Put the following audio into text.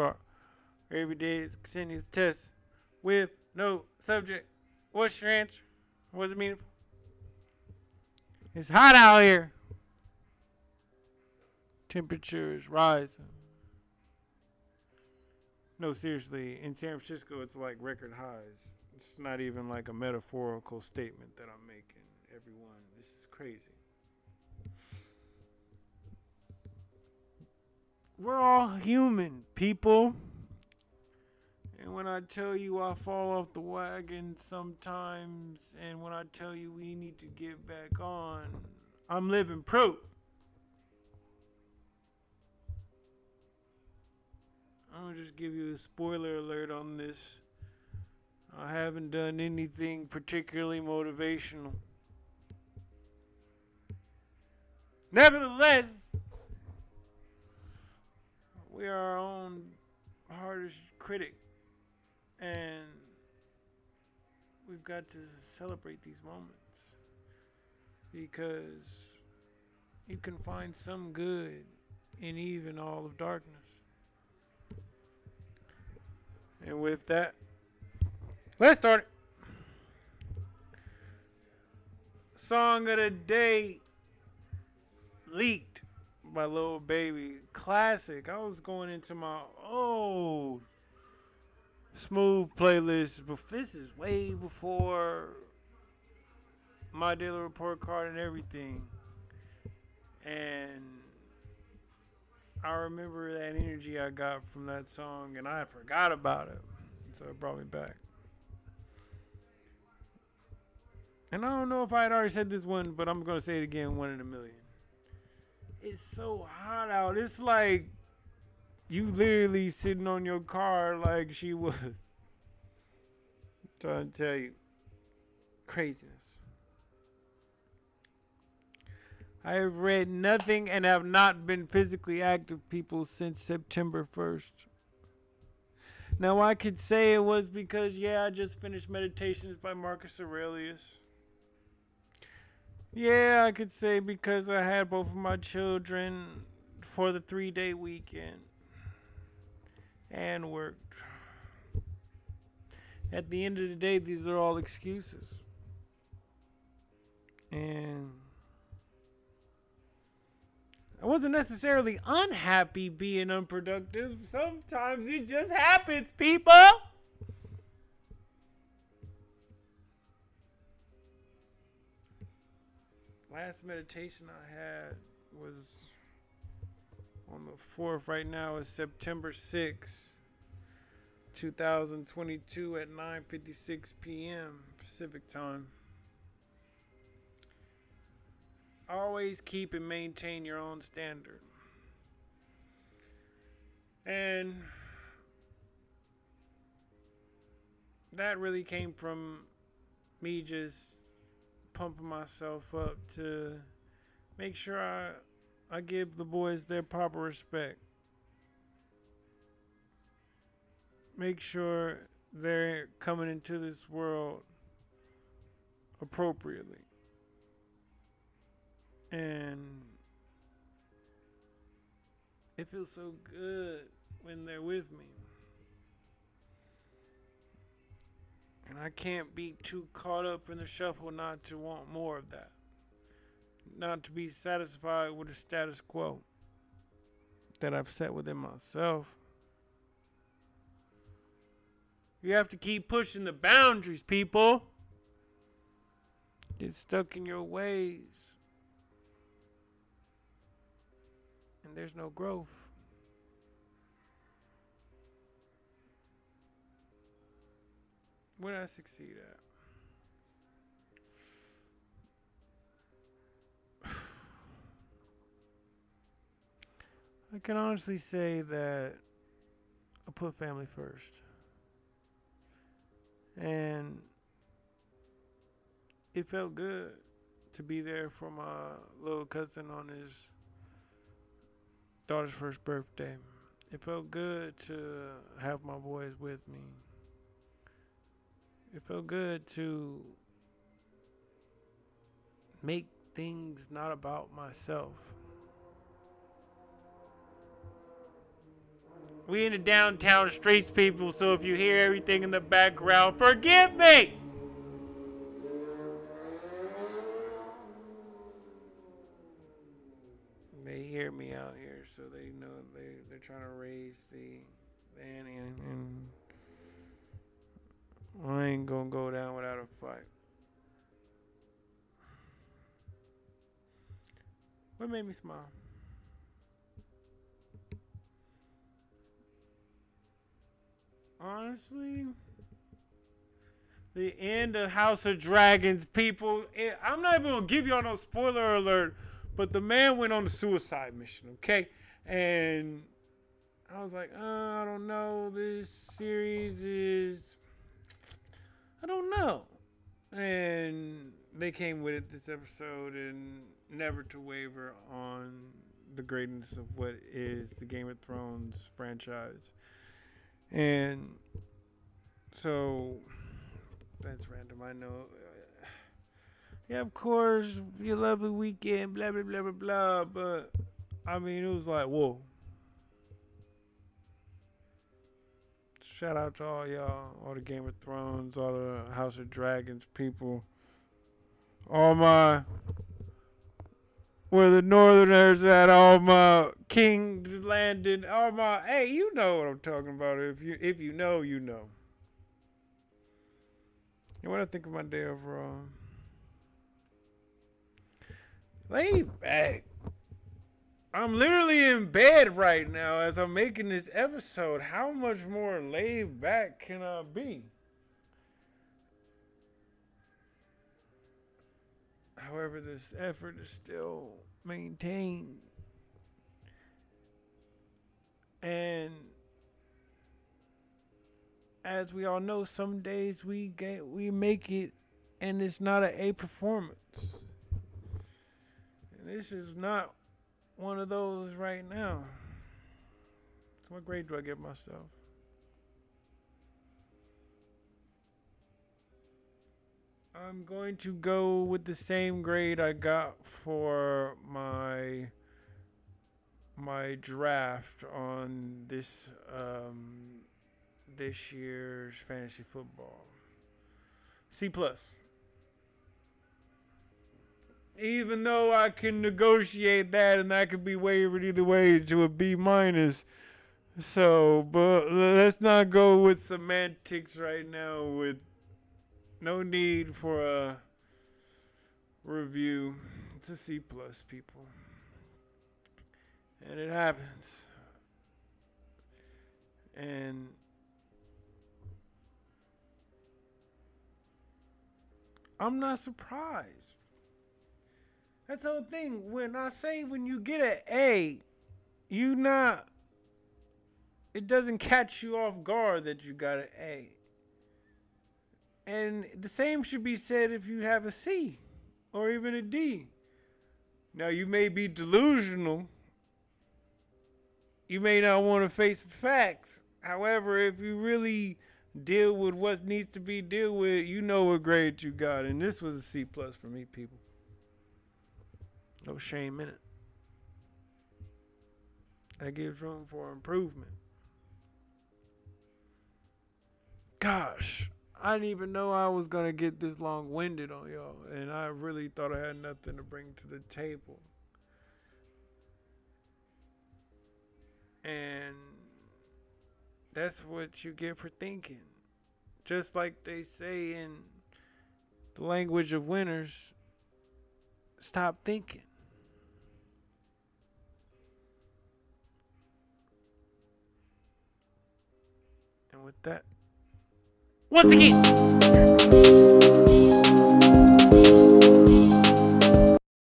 card. Every day is continuous test with no subject. What's your answer? Was it meaningful? It's hot out here. Temperature is rising. No, seriously, in San Francisco, it's like record highs. It's not even like a metaphorical statement that I'm making. Everyone, this is crazy. We're all human, people. And when I tell you I fall off the wagon sometimes, and when I tell you we need to get back on, I'm living proof. I'm gonna just give you a spoiler alert on this. I haven't done anything particularly motivational. Nevertheless, we are our own hardest critic, and we've got to celebrate these moments because you can find some good in even all of darkness. And with that, let's start it. Song of the day leaked by Lil Baby. Classic. I was going into my old smooth playlist. But this is way before my daily report card and everything. And I remember that energy I got from that song, and I forgot about it. So it brought me back. And I don't know if I had already said this one, but I'm going to say it again one in a million. It's so hot out. It's like you literally sitting on your car like she was. I'm trying to tell you. Craziness. I have read nothing and have not been physically active people since September 1st. Now, I could say it was because, yeah, I just finished Meditations by Marcus Aurelius. Yeah, I could say because I had both of my children for the three day weekend and worked. At the end of the day, these are all excuses. And I wasn't necessarily unhappy being unproductive. Sometimes it just happens, people. Last meditation I had was on the 4th. Right now is September 6th, 2022 at 9:56 p.m. Pacific time. always keep and maintain your own standard. And that really came from me just pumping myself up to make sure I I give the boys their proper respect. Make sure they're coming into this world appropriately. And it feels so good when they're with me. And I can't be too caught up in the shuffle not to want more of that. Not to be satisfied with the status quo that I've set within myself. You have to keep pushing the boundaries, people. Get stuck in your ways. and there's no growth. Did I succeed at? I can honestly say that I put family first. And it felt good to be there for my little cousin on his daughter's first birthday. It felt good to have my boys with me. It felt good to make things not about myself. We in the downtown streets, people, so if you hear everything in the background, forgive me! They hear me out here, so they know they, they're trying to raise the, ante, and, and I ain't gonna go down without a fight. What made me smile? Honestly, the end of House of Dragons, people. It, I'm not even gonna give y'all no spoiler alert, but the man went on a suicide mission, okay? And I was like, uh, I don't know. This series is, I don't know. And they came with it this episode, and never to waver on the greatness of what is the Game of Thrones franchise. And so that's random. I know. Yeah, of course, your lovely weekend, blah blah blah blah blah. But I mean, it was like, whoa. Shout out to all y'all, all the Game of Thrones, all the House of Dragons people, all my where the Northerners at, all my King's Landing, all my hey, you know what I'm talking about. If you if you know, you know. And what I think of my day overall? Lay back. I'm literally in bed right now as I'm making this episode. How much more laid back can I be? However, this effort is still maintained. And as we all know, some days we get we make it and it's not an A performance. And this is not one of those right now. So what grade do I give myself? I'm going to go with the same grade I got for my my draft on this um, this year's fantasy football. C plus. Even though I can negotiate that and that could be wavered either way to a B minus. So, but let's not go with semantics right now with no need for a review. It's a C plus, people. And it happens. And I'm not surprised. That's the whole thing. When I say when you get an A, you not it doesn't catch you off guard that you got an A. And the same should be said if you have a C or even a D. Now, you may be delusional. You may not want to face the facts. However, if you really deal with what needs to be dealt with, you know what grade you got. And this was a C plus for me, people. No shame in it. That gives room for improvement. Gosh, I didn't even know I was gonna get this long winded on y'all, and I really thought I had nothing to bring to the table. And that's what you get for thinking. Just like they say in the language of winners, stop thinking. With that, once again.